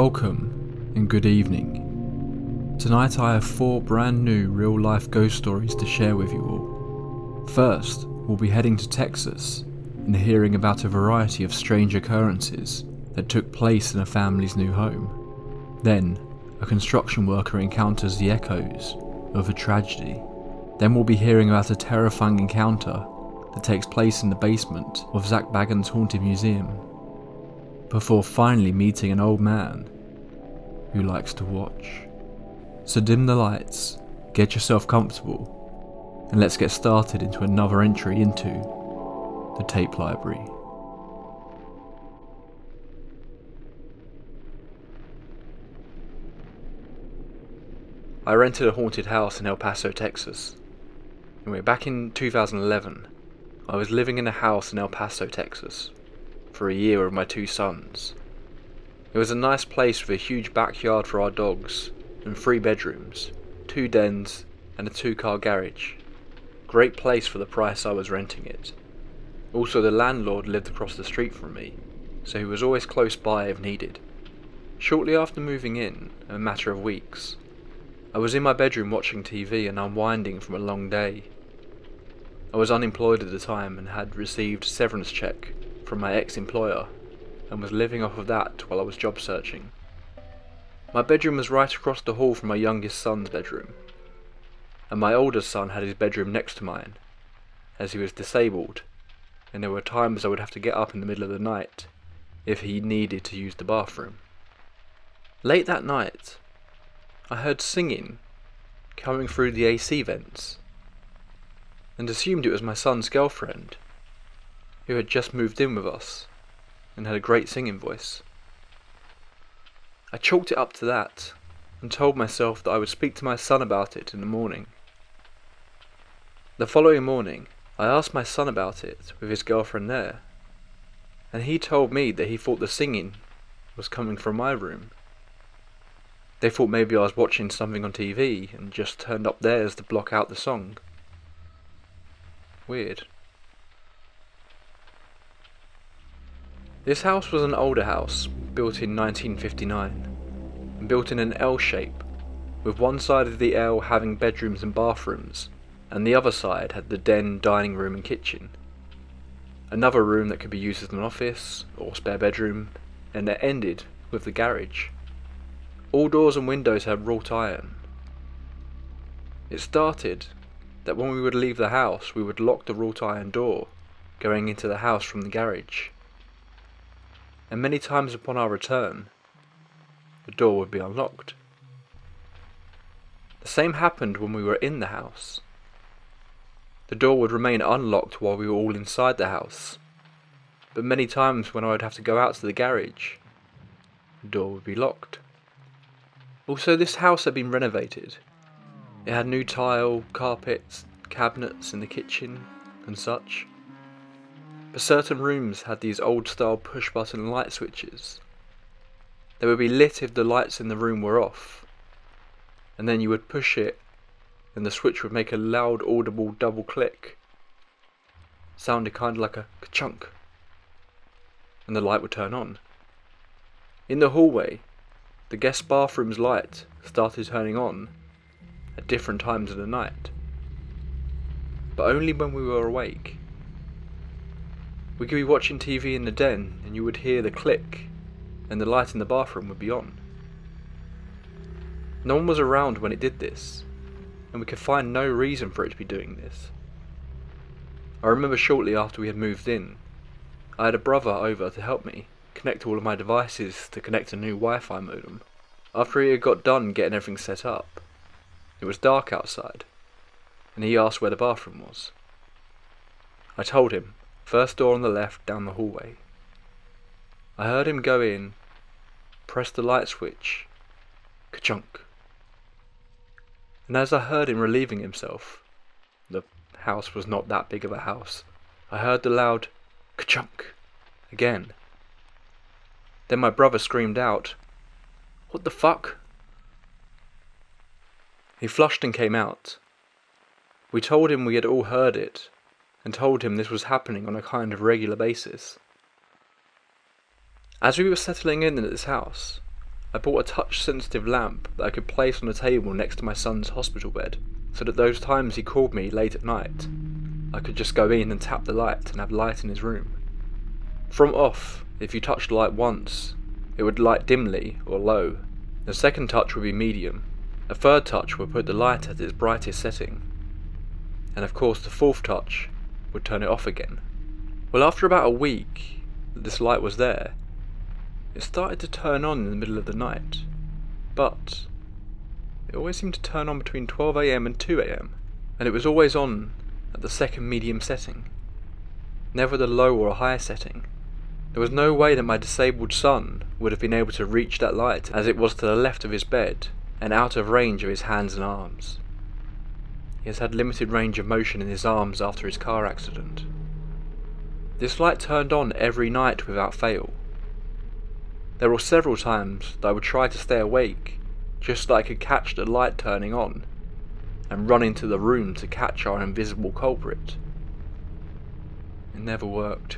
Welcome and good evening. Tonight I have four brand new real life ghost stories to share with you all. First, we'll be heading to Texas and hearing about a variety of strange occurrences that took place in a family's new home. Then, a construction worker encounters the echoes of a tragedy. Then we'll be hearing about a terrifying encounter that takes place in the basement of Zak Bagans' Haunted Museum. Before finally meeting an old man who likes to watch. So dim the lights, get yourself comfortable, and let's get started into another entry into the tape library. I rented a haunted house in El Paso, Texas. Anyway, back in 2011, I was living in a house in El Paso, Texas, for a year with my two sons. It was a nice place with a huge backyard for our dogs, and three bedrooms, two dens, and a two car garage. Great place for the price I was renting it. Also, the landlord lived across the street from me, so he was always close by if needed. Shortly after moving in, a matter of weeks, I was in my bedroom watching TV and unwinding from a long day. I was unemployed at the time and had received a severance check from my ex-employer and was living off of that while I was job searching. My bedroom was right across the hall from my youngest son's bedroom, and my oldest son had his bedroom next to mine, as he was disabled, and there were times I would have to get up in the middle of the night if he needed to use the bathroom. Late that night, I heard singing coming through the AC vents and assumed it was my son's girlfriend, who had just moved in with us and had a great singing voice. I chalked it up to that and told myself that I would speak to my son about it in the morning. The following morning, I asked my son about it with his girlfriend there, and he told me that he thought the singing was coming from my room. They thought maybe I was watching something on TV and just turned up theirs to block out the song. Weird. This house was an older house, built in 1959, and built in an L shape, with one side of the L having bedrooms and bathrooms, and the other side had the den, dining room, and kitchen. Another room that could be used as an office or spare bedroom, and it ended with the garage. All doors and windows had wrought iron. It started that when we would leave the house, we would lock the wrought iron door going into the house from the garage. And many times upon our return, the door would be unlocked. The same happened when we were in the house. The door would remain unlocked while we were all inside the house, but many times when I would have to go out to the garage, the door would be locked. Also, this house had been renovated. It had new tile, carpets, cabinets in the kitchen, and such. But certain rooms had these old style push button light switches. They would be lit if the lights in the room were off, and then you would push it, and the switch would make a loud audible double click. Sounded kind of like a chunk, and the light would turn on. In the hallway, the guest bathroom's light started turning on at different times of the night, but only when we were awake. We could be watching TV in the den and you would hear the click and the light in the bathroom would be on. No one was around when it did this, and we could find no reason for it to be doing this. I remember shortly after we had moved in, I had a brother over to help me, connect all of my devices to connect a new Wi-Fi modem. After he had got done getting everything set up, it was dark outside, and he asked where the bathroom was. I told him, first door on the left down the hallway. I heard him go in, press the light switch, ka-chunk. And as I heard him relieving himself, the house was not that big of a house, I heard the loud ka-chunk again. Then my brother screamed out, What the fuck? He flushed and came out. We told him we had all heard it, and told him this was happening on a kind of regular basis. As we were settling in at this house, I bought a touch sensitive lamp that I could place on a table next to my son's hospital bed, so that those times he called me late at night, I could just go in and tap the light and have light in his room. From off, if you touched the light once, it would light dimly or low. The second touch would be medium. A third touch would put the light at its brightest setting. And of course, the fourth touch would turn it off again. Well, after about a week that this light was there, it started to turn on in the middle of the night. But it always seemed to turn on between 12am and 2am, and it was always on at the second medium setting, never the low or high setting. There was no way that my disabled son would have been able to reach that light as it was to the left of his bed and out of range of his hands and arms. He has had limited range of motion in his arms after his car accident. This light turned on every night without fail. There were several times that I would try to stay awake just so I could catch the light turning on and run into the room to catch our invisible culprit. It never worked.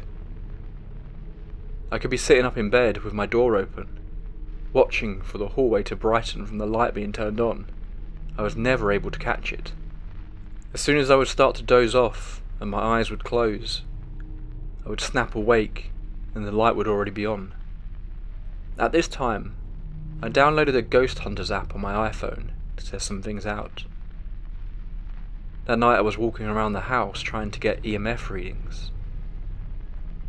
I could be sitting up in bed with my door open, watching for the hallway to brighten from the light being turned on. I was never able to catch it. As soon as I would start to doze off and my eyes would close, I would snap awake and the light would already be on. At this time, I downloaded a Ghost Hunters app on my iPhone to test some things out. That night I was walking around the house trying to get EMF readings.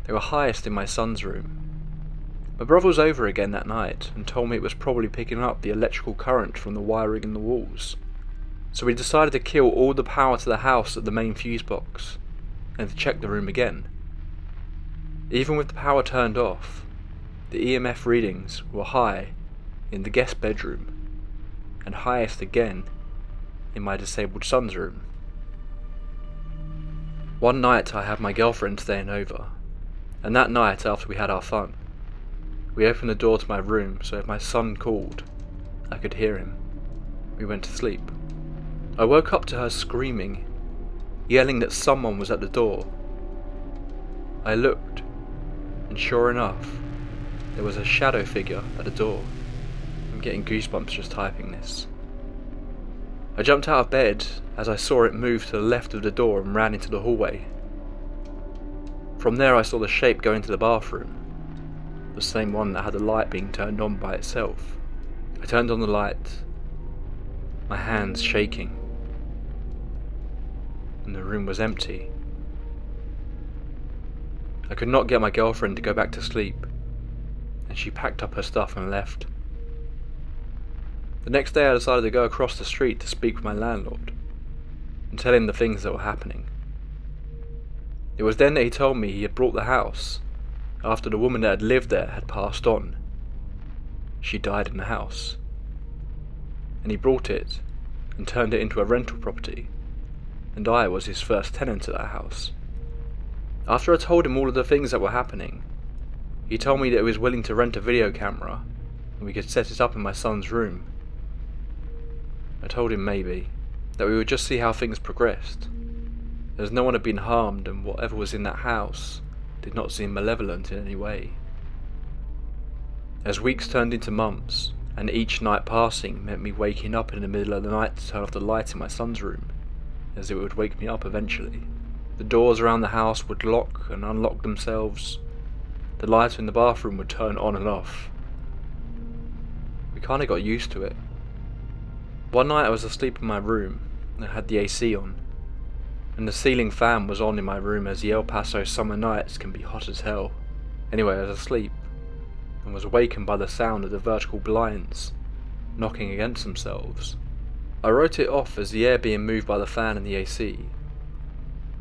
They were highest in my son's room. My brother was over again that night and told me it was probably picking up the electrical current from the wiring in the walls. So we decided to kill all the power to the house at the main fuse box and to check the room again. Even with the power turned off, the EMF readings were high in the guest bedroom and highest again in my disabled son's room. One night I had my girlfriend staying over and that night, after we had our fun, we opened the door to my room so if my son called, I could hear him. We went to sleep. I woke up to her screaming, yelling that someone was at the door. I looked, and sure enough, there was a shadow figure at the door. I'm getting goosebumps just typing this. I jumped out of bed as I saw it move to the left of the door and ran into the hallway. From there I saw the shape go into the bathroom, the same one that had the light being turned on by itself. I turned on the light, my hands shaking, and the room was empty. I could not get my girlfriend to go back to sleep, and she packed up her stuff and left. The next day I decided to go across the street to speak with my landlord and tell him the things that were happening. It was then that he told me he had brought the house, after the woman that had lived there had passed on. She died in the house. And he brought it and turned it into a rental property, and I was his first tenant at that house. After I told him all of the things that were happening, he told me that he was willing to rent a video camera and we could set it up in my son's room. I told him maybe, that we would just see how things progressed as no one had been harmed and whatever was in that house did not seem malevolent in any way. As weeks turned into months, and each night passing meant me waking up in the middle of the night to turn off the light in my son's room, as it would wake me up eventually. The doors around the house would lock and unlock themselves. The light in the bathroom would turn on and off. We kinda got used to it. One night I was asleep in my room and had the AC on and the ceiling fan was on in my room as the El Paso summer nights can be hot as hell. Anyway, I was asleep, and was awakened by the sound of the vertical blinds knocking against themselves. I wrote it off as the air being moved by the fan and the AC.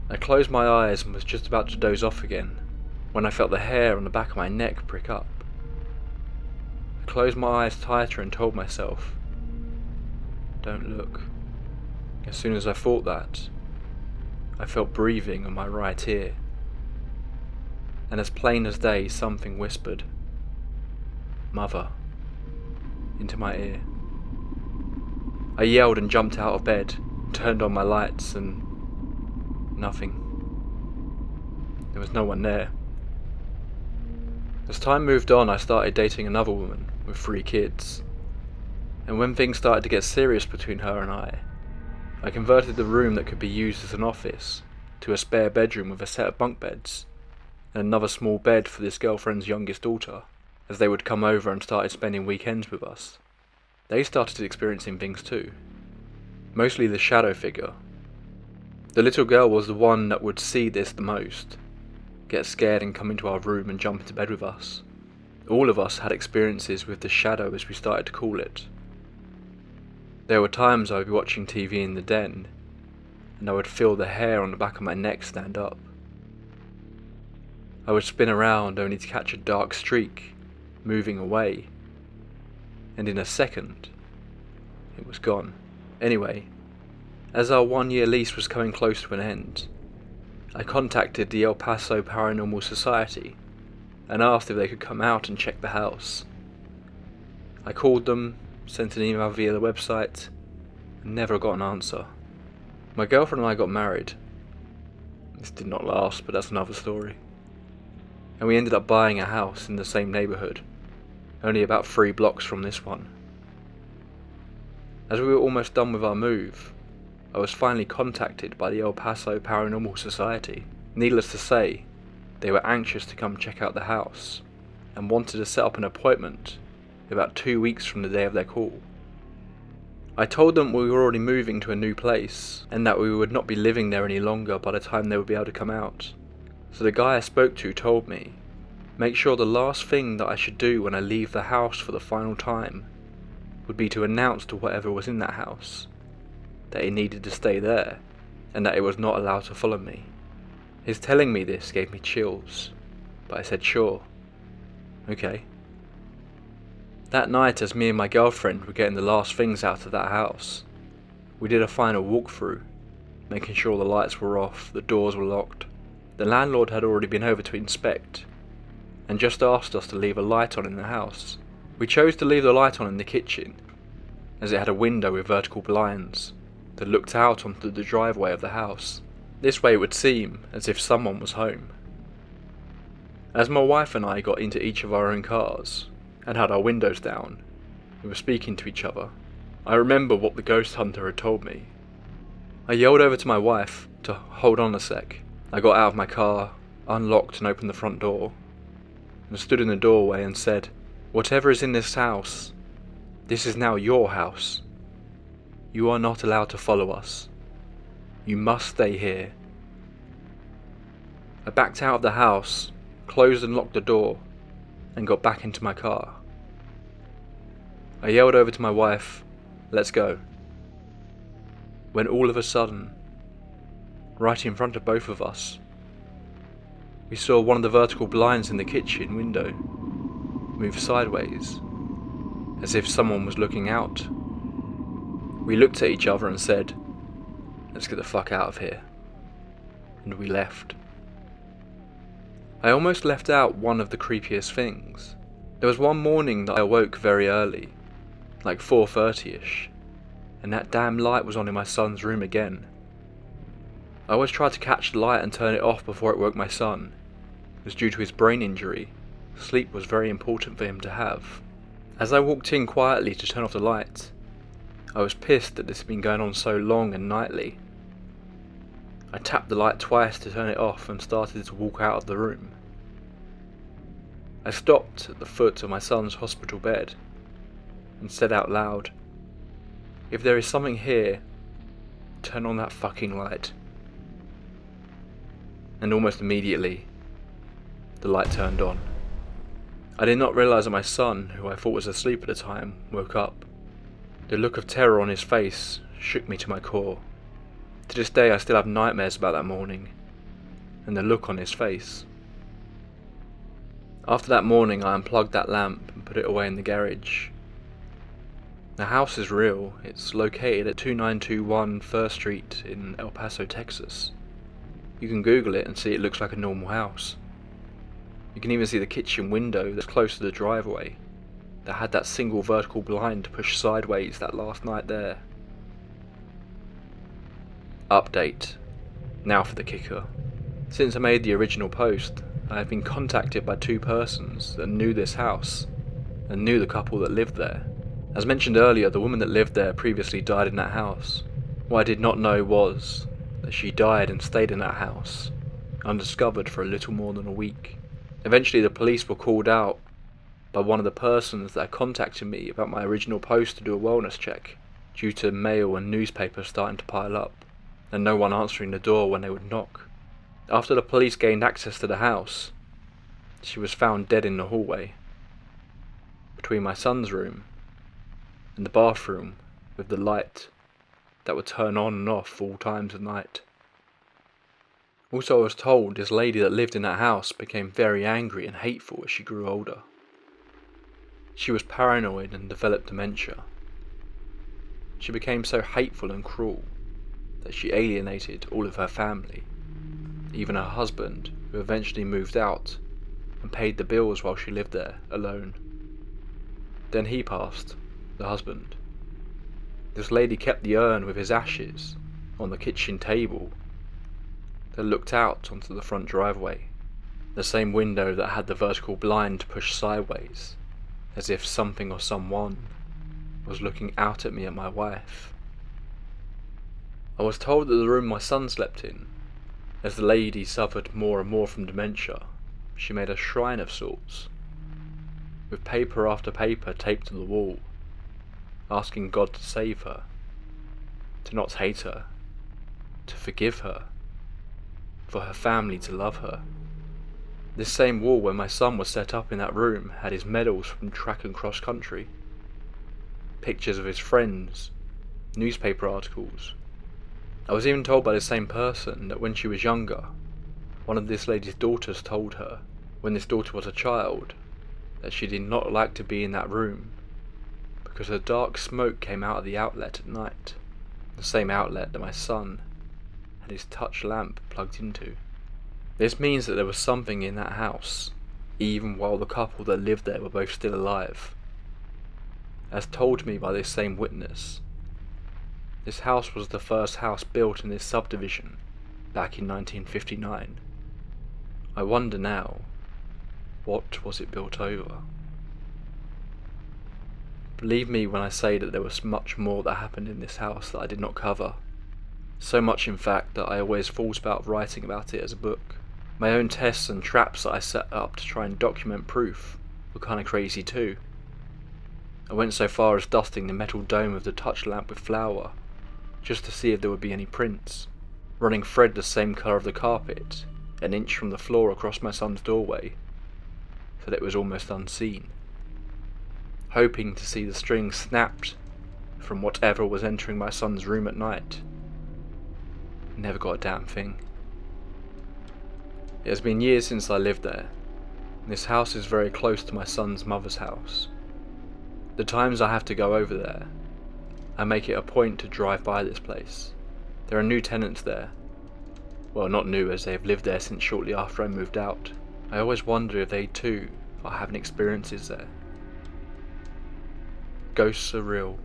I closed my eyes and was just about to doze off again when I felt the hair on the back of my neck prick up. I closed my eyes tighter and told myself, Don't look. As soon as I thought that, I felt breathing on my right ear. And as plain as day, something whispered, Mother, into my ear. I yelled and jumped out of bed, turned on my lights, and nothing. There was no one there. As time moved on, I started dating another woman with three kids. And when things started to get serious between her and I, I converted the room that could be used as an office to a spare bedroom with a set of bunk beds and another small bed for this girlfriend's youngest daughter, as they would come over and started spending weekends with us. They started experiencing things too. Mostly the shadow figure. The little girl was the one that would see this the most, get scared and come into our room and jump into bed with us. All of us had experiences with the shadow as we started to call it. There were times I would be watching TV in the den, and I would feel the hair on the back of my neck stand up. I would spin around only to catch a dark streak moving away, and in a second, it was gone. Anyway, as our one year lease was coming close to an end, I contacted the El Paso Paranormal Society and asked if they could come out and check the house. I called them, sent an email via the website, and never got an answer. My girlfriend and I got married. This did not last, but that's another story and we ended up buying a house in the same neighbourhood, only about three blocks from this one. As we were almost done with our move, I was finally contacted by the El Paso Paranormal Society. Needless to say, they were anxious to come check out the house and wanted to set up an appointment about two weeks from the day of their call. I told them we were already moving to a new place and that we would not be living there any longer by the time they would be able to come out. So the guy I spoke to told me, make sure the last thing that I should do when I leave the house for the final time would be to announce to whatever was in that house that it needed to stay there and that it was not allowed to follow me. His telling me this gave me chills, but I said sure. Okay. That night, as me and my girlfriend were getting the last things out of that house, we did a final walkthrough, making sure the lights were off, the doors were locked, the landlord had already been over to inspect, and just asked us to leave a light on in the house. We chose to leave the light on in the kitchen, as it had a window with vertical blinds that looked out onto the driveway of the house. This way it would seem as if someone was home. As my wife and I got into each of our own cars and had our windows down, we were speaking to each other. I remember what the ghost hunter had told me. I yelled over to my wife to hold on a sec I got out of my car, unlocked and opened the front door, and stood in the doorway and said, Whatever is in this house, this is now your house. You are not allowed to follow us. You must stay here. I backed out of the house, closed and locked the door, and got back into my car. I yelled over to my wife, Let's go. When all of a sudden, right in front of both of us. We saw one of the vertical blinds in the kitchen window move sideways, as if someone was looking out. We looked at each other and said, Let's get the fuck out of here. And we left. I almost left out one of the creepiest things. There was one morning that I awoke very early, like 4.30ish, and that damn light was on in my son's room again. I always tried to catch the light and turn it off before it woke my son, as due to his brain injury, sleep was very important for him to have. As I walked in quietly to turn off the light, I was pissed that this had been going on so long and nightly. I tapped the light twice to turn it off and started to walk out of the room. I stopped at the foot of my son's hospital bed and said out loud, If there is something here, turn on that fucking light and almost immediately, the light turned on. I did not realize that my son, who I thought was asleep at the time, woke up. The look of terror on his face shook me to my core. To this day, I still have nightmares about that morning, and the look on his face. After that morning, I unplugged that lamp and put it away in the garage. The house is real. It's located at 2921 First Street in El Paso, Texas. You can Google it and see it looks like a normal house. You can even see the kitchen window that's close to the driveway that had that single vertical blind pushed sideways that last night there. Update. Now for the kicker. Since I made the original post, I have been contacted by two persons that knew this house and knew the couple that lived there. As mentioned earlier, the woman that lived there previously died in that house. What I did not know was that she died and stayed in that house, undiscovered for a little more than a week. Eventually, the police were called out by one of the persons that contacted me about my original post to do a wellness check, due to mail and newspapers starting to pile up, and no one answering the door when they would knock. After the police gained access to the house, she was found dead in the hallway, between my son's room and the bathroom with the light that would turn on and off all times of night. Also, I was told this lady that lived in that house became very angry and hateful as she grew older. She was paranoid and developed dementia. She became so hateful and cruel that she alienated all of her family, even her husband, who eventually moved out and paid the bills while she lived there alone. Then he passed, the husband. This lady kept the urn with his ashes on the kitchen table that looked out onto the front driveway, the same window that had the vertical blind pushed sideways, as if something or someone was looking out at me and my wife. I was told that the room my son slept in, as the lady suffered more and more from dementia, she made a shrine of sorts, with paper after paper taped to the wall, asking God to save her, to not hate her, to forgive her, for her family to love her. This same wall where my son was set up in that room had his medals from track and cross country, pictures of his friends, newspaper articles. I was even told by the same person that when she was younger, one of this lady's daughters told her, when this daughter was a child, that she did not like to be in that room because a dark smoke came out of the outlet at night, the same outlet that my son his touch lamp plugged into. This means that there was something in that house, even while the couple that lived there were both still alive. As told me by this same witness, this house was the first house built in this subdivision back in 1959. I wonder now, what was it built over? Believe me when I say that there was much more that happened in this house that I did not cover. So much, in fact, that I always thought about writing about it as a book. My own tests and traps that I set up to try and document proof were kinda crazy too. I went so far as dusting the metal dome of the touch lamp with flour, just to see if there would be any prints, running thread the same colour of the carpet, an inch from the floor across my son's doorway, so that it was almost unseen, hoping to see the string snapped from whatever was entering my son's room at night. Never got a damn thing. It has been years since I lived there. This house is very close to my son's mother's house. The times I have to go over there, I make it a point to drive by this place. There are new tenants there. Well, not new as they have lived there since shortly after I moved out. I always wonder if they too are having experiences there. Ghosts are real.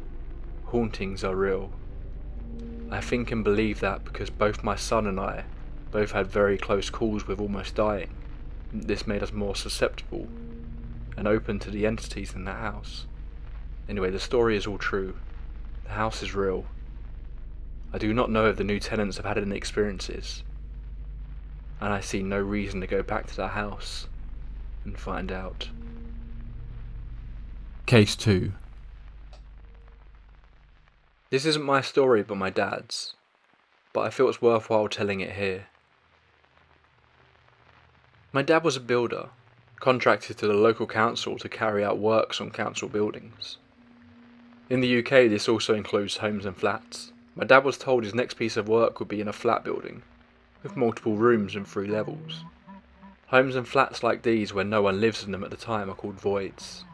Hauntings are real. I think and believe that because both my son and I both had very close calls with almost dying. This made us more susceptible and open to the entities in that house. Anyway, the story is all true. The house is real. I do not know if the new tenants have had any experiences, and I see no reason to go back to that house and find out. Case 2 this isn't my story but my dad's, but I feel it's worthwhile telling it here. My dad was a builder, contracted to the local council to carry out works on council buildings. In the UK, this also includes homes and flats. My dad was told his next piece of work would be in a flat building, with multiple rooms and three levels. Homes and flats like these, where no one lives in them at the time, are called voids.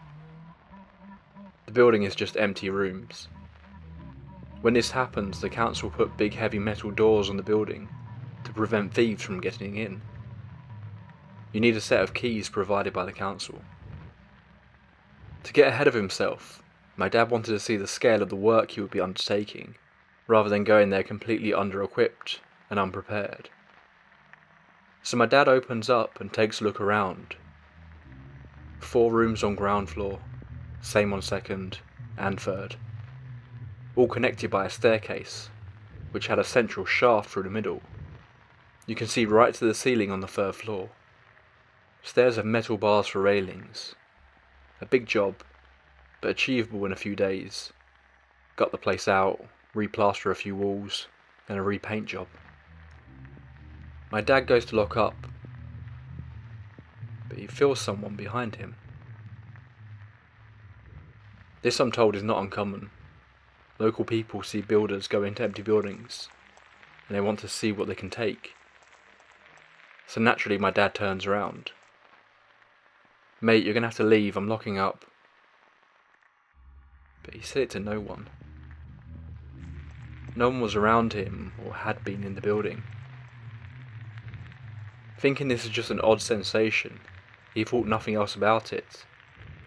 The building is just empty rooms, when this happens, the council put big heavy metal doors on the building to prevent thieves from getting in. You need a set of keys provided by the council. To get ahead of himself, my dad wanted to see the scale of the work he would be undertaking, rather than going there completely under equipped and unprepared. So my dad opens up and takes a look around. Four rooms on ground floor, same on second and third. All connected by a staircase, which had a central shaft through the middle. You can see right to the ceiling on the third floor. Stairs have metal bars for railings. A big job, but achievable in a few days. Got the place out, replaster a few walls, and a repaint job. My dad goes to lock up, but he feels someone behind him. This, I'm told, is not uncommon. Local people see builders go into empty buildings and they want to see what they can take. So naturally, my dad turns around. Mate, you're gonna have to leave, I'm locking up. But he said it to no one. No one was around him or had been in the building. Thinking this is just an odd sensation, he thought nothing else about it,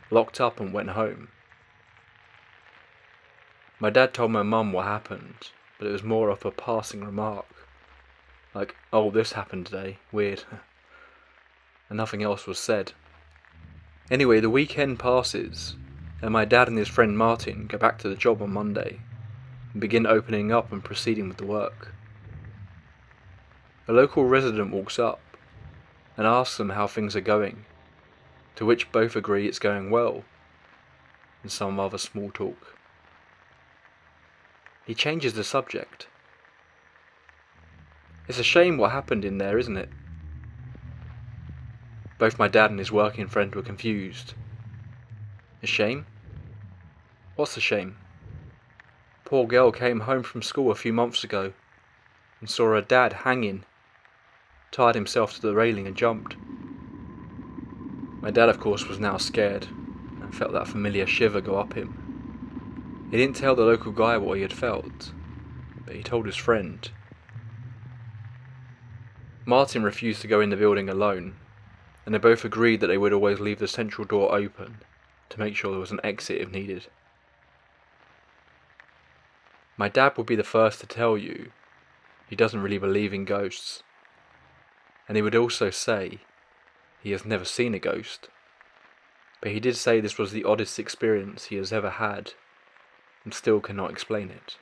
locked up and went home. My dad told my mum what happened, but it was more of a passing remark. Like, oh, this happened today, weird. and nothing else was said. Anyway, the weekend passes, and my dad and his friend Martin go back to the job on Monday and begin opening up and proceeding with the work. A local resident walks up and asks them how things are going, to which both agree it's going well, and some other small talk. He changes the subject. It's a shame what happened in there, isn't it? Both my dad and his working friend were confused. A shame? What's a shame? Poor girl came home from school a few months ago and saw her dad hanging, tied himself to the railing and jumped. My dad, of course, was now scared and felt that familiar shiver go up him. He didn't tell the local guy what he had felt, but he told his friend. Martin refused to go in the building alone, and they both agreed that they would always leave the central door open to make sure there was an exit if needed. My dad would be the first to tell you he doesn't really believe in ghosts, and he would also say he has never seen a ghost. But he did say this was the oddest experience he has ever had and still cannot explain it.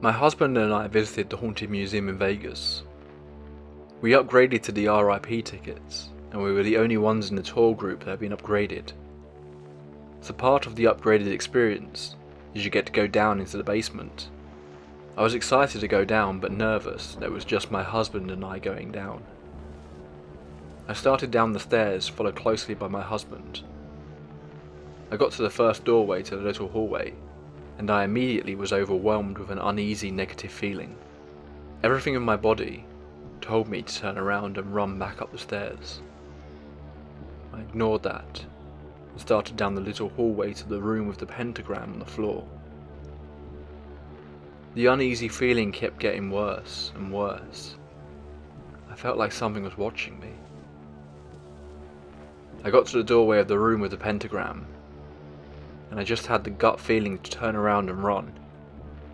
My husband and I visited the Haunted Museum in Vegas. We upgraded to the RIP tickets, and we were the only ones in the tour group that had been upgraded. So part of the upgraded experience is you get to go down into the basement I was excited to go down, but nervous that it was just my husband and I going down. I started down the stairs, followed closely by my husband. I got to the first doorway to the little hallway, and I immediately was overwhelmed with an uneasy negative feeling. Everything in my body told me to turn around and run back up the stairs. I ignored that and started down the little hallway to the room with the pentagram on the floor. The uneasy feeling kept getting worse and worse. I felt like something was watching me. I got to the doorway of the room with the pentagram, and I just had the gut feeling to turn around and run.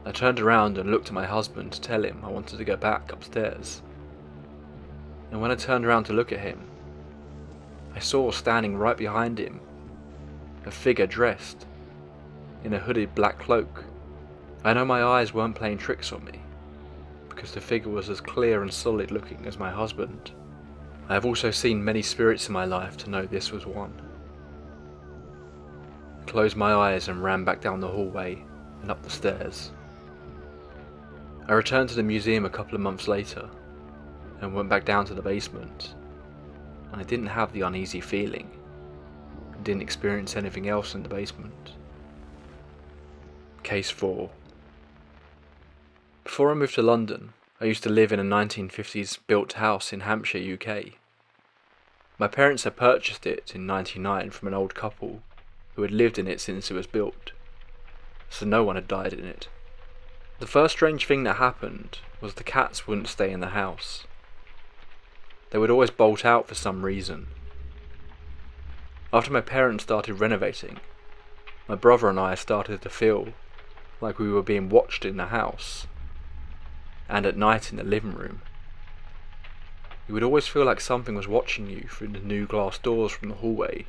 I turned around and looked at my husband to tell him I wanted to go back upstairs. And when I turned around to look at him, I saw standing right behind him a figure dressed in a hooded black cloak I know my eyes weren't playing tricks on me, because the figure was as clear and solid looking as my husband. I have also seen many spirits in my life to know this was one. I closed my eyes and ran back down the hallway and up the stairs. I returned to the museum a couple of months later and went back down to the basement. And I didn't have the uneasy feeling. I didn't experience anything else in the basement. Case 4 before I moved to London, I used to live in a 1950s built house in Hampshire, UK. My parents had purchased it in 99 from an old couple who had lived in it since it was built, so no one had died in it. The first strange thing that happened was the cats wouldn't stay in the house. They would always bolt out for some reason. After my parents started renovating, my brother and I started to feel like we were being watched in the house, and at night in the living room. You would always feel like something was watching you through the new glass doors from the hallway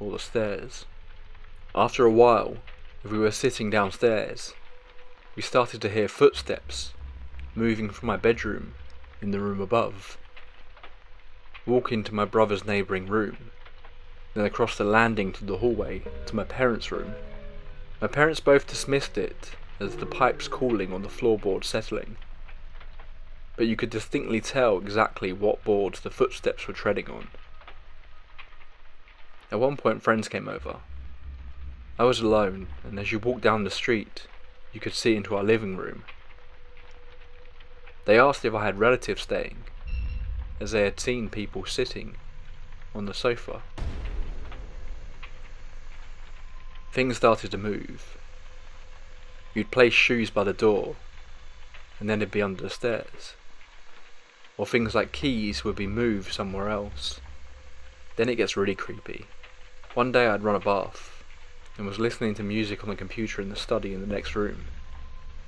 or the stairs. After a while, if we were sitting downstairs, we started to hear footsteps moving from my bedroom in the room above. Walking to my brother's neighbouring room, then across the landing to the hallway to my parents' room. My parents both dismissed it as the pipes cooling on the floorboard settling, but you could distinctly tell exactly what boards the footsteps were treading on. At one point, friends came over. I was alone, and as you walked down the street, you could see into our living room. They asked if I had relatives staying, as they had seen people sitting on the sofa. Things started to move. You'd place shoes by the door, and then it'd be under the stairs. Or things like keys would be moved somewhere else. Then it gets really creepy. One day I'd run a bath, and was listening to music on the computer in the study in the next room.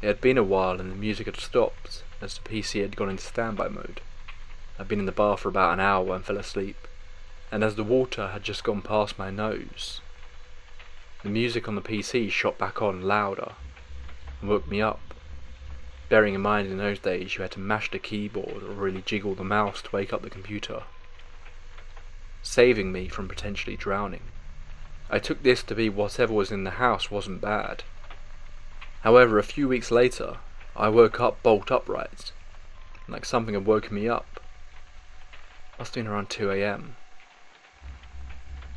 It had been a while and the music had stopped, as the PC had gone into standby mode. I'd been in the bath for about an hour and fell asleep, and as the water had just gone past my nose, the music on the PC shot back on louder and woke me up. Bearing in mind in those days you had to mash the keyboard or really jiggle the mouse to wake up the computer, saving me from potentially drowning. I took this to be whatever was in the house wasn't bad. However, a few weeks later, I woke up bolt upright, like something had woken me up. Must have been around 2am.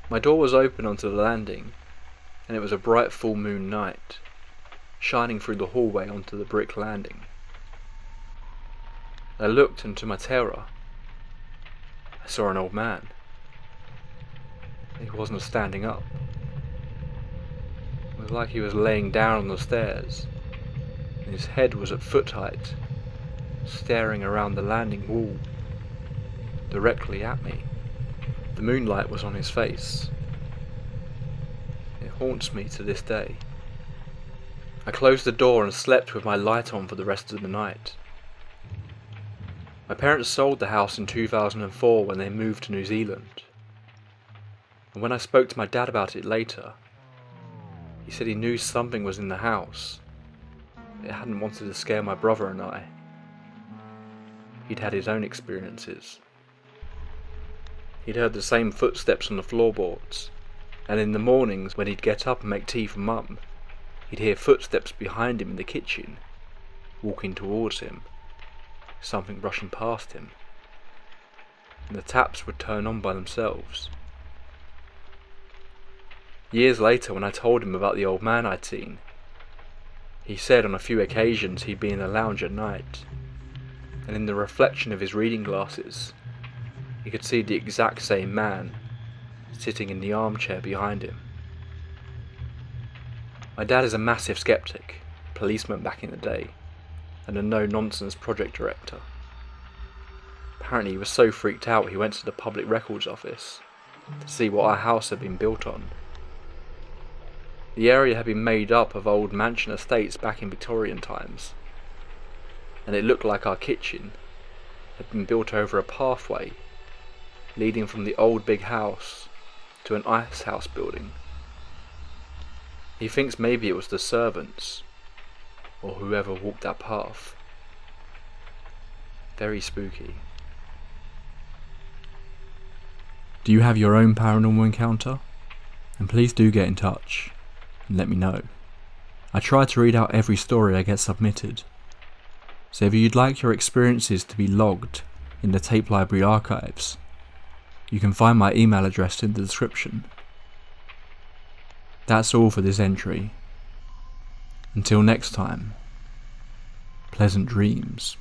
My door was open onto the landing, and it was a bright full moon night, shining through the hallway onto the brick landing. I looked, and to my terror, I saw an old man. He wasn't standing up. It was like he was laying down on the stairs, and his head was at foot height, staring around the landing wall, directly at me. The moonlight was on his face, It haunts me to this day. I closed the door and slept with my light on for the rest of the night. My parents sold the house in 2004 when they moved to New Zealand. And when I spoke to my dad about it later, he said he knew something was in the house. It hadn't wanted to scare my brother and I. He'd had his own experiences. He'd heard the same footsteps on the floorboards, and in the mornings when he'd get up and make tea for Mum, he'd hear footsteps behind him in the kitchen, walking towards him, something rushing past him, and the taps would turn on by themselves. Years later, when I told him about the old man I'd seen, he said on a few occasions he'd be in the lounge at night, and in the reflection of his reading glasses, he could see the exact same man sitting in the armchair behind him. My dad is a massive skeptic, policeman back in the day, and a no nonsense project director. Apparently, he was so freaked out he went to the public records office to see what our house had been built on. The area had been made up of old mansion estates back in Victorian times, and it looked like our kitchen had been built over a pathway leading from the old big house to an ice house building. He thinks maybe it was the servants, or whoever walked that path. Very spooky. Do you have your own paranormal encounter? And please do get in touch and let me know. I try to read out every story I get submitted. So if you'd like your experiences to be logged in the tape library archives, you can find my email address in the description. That's all for this entry. Until next time, pleasant dreams.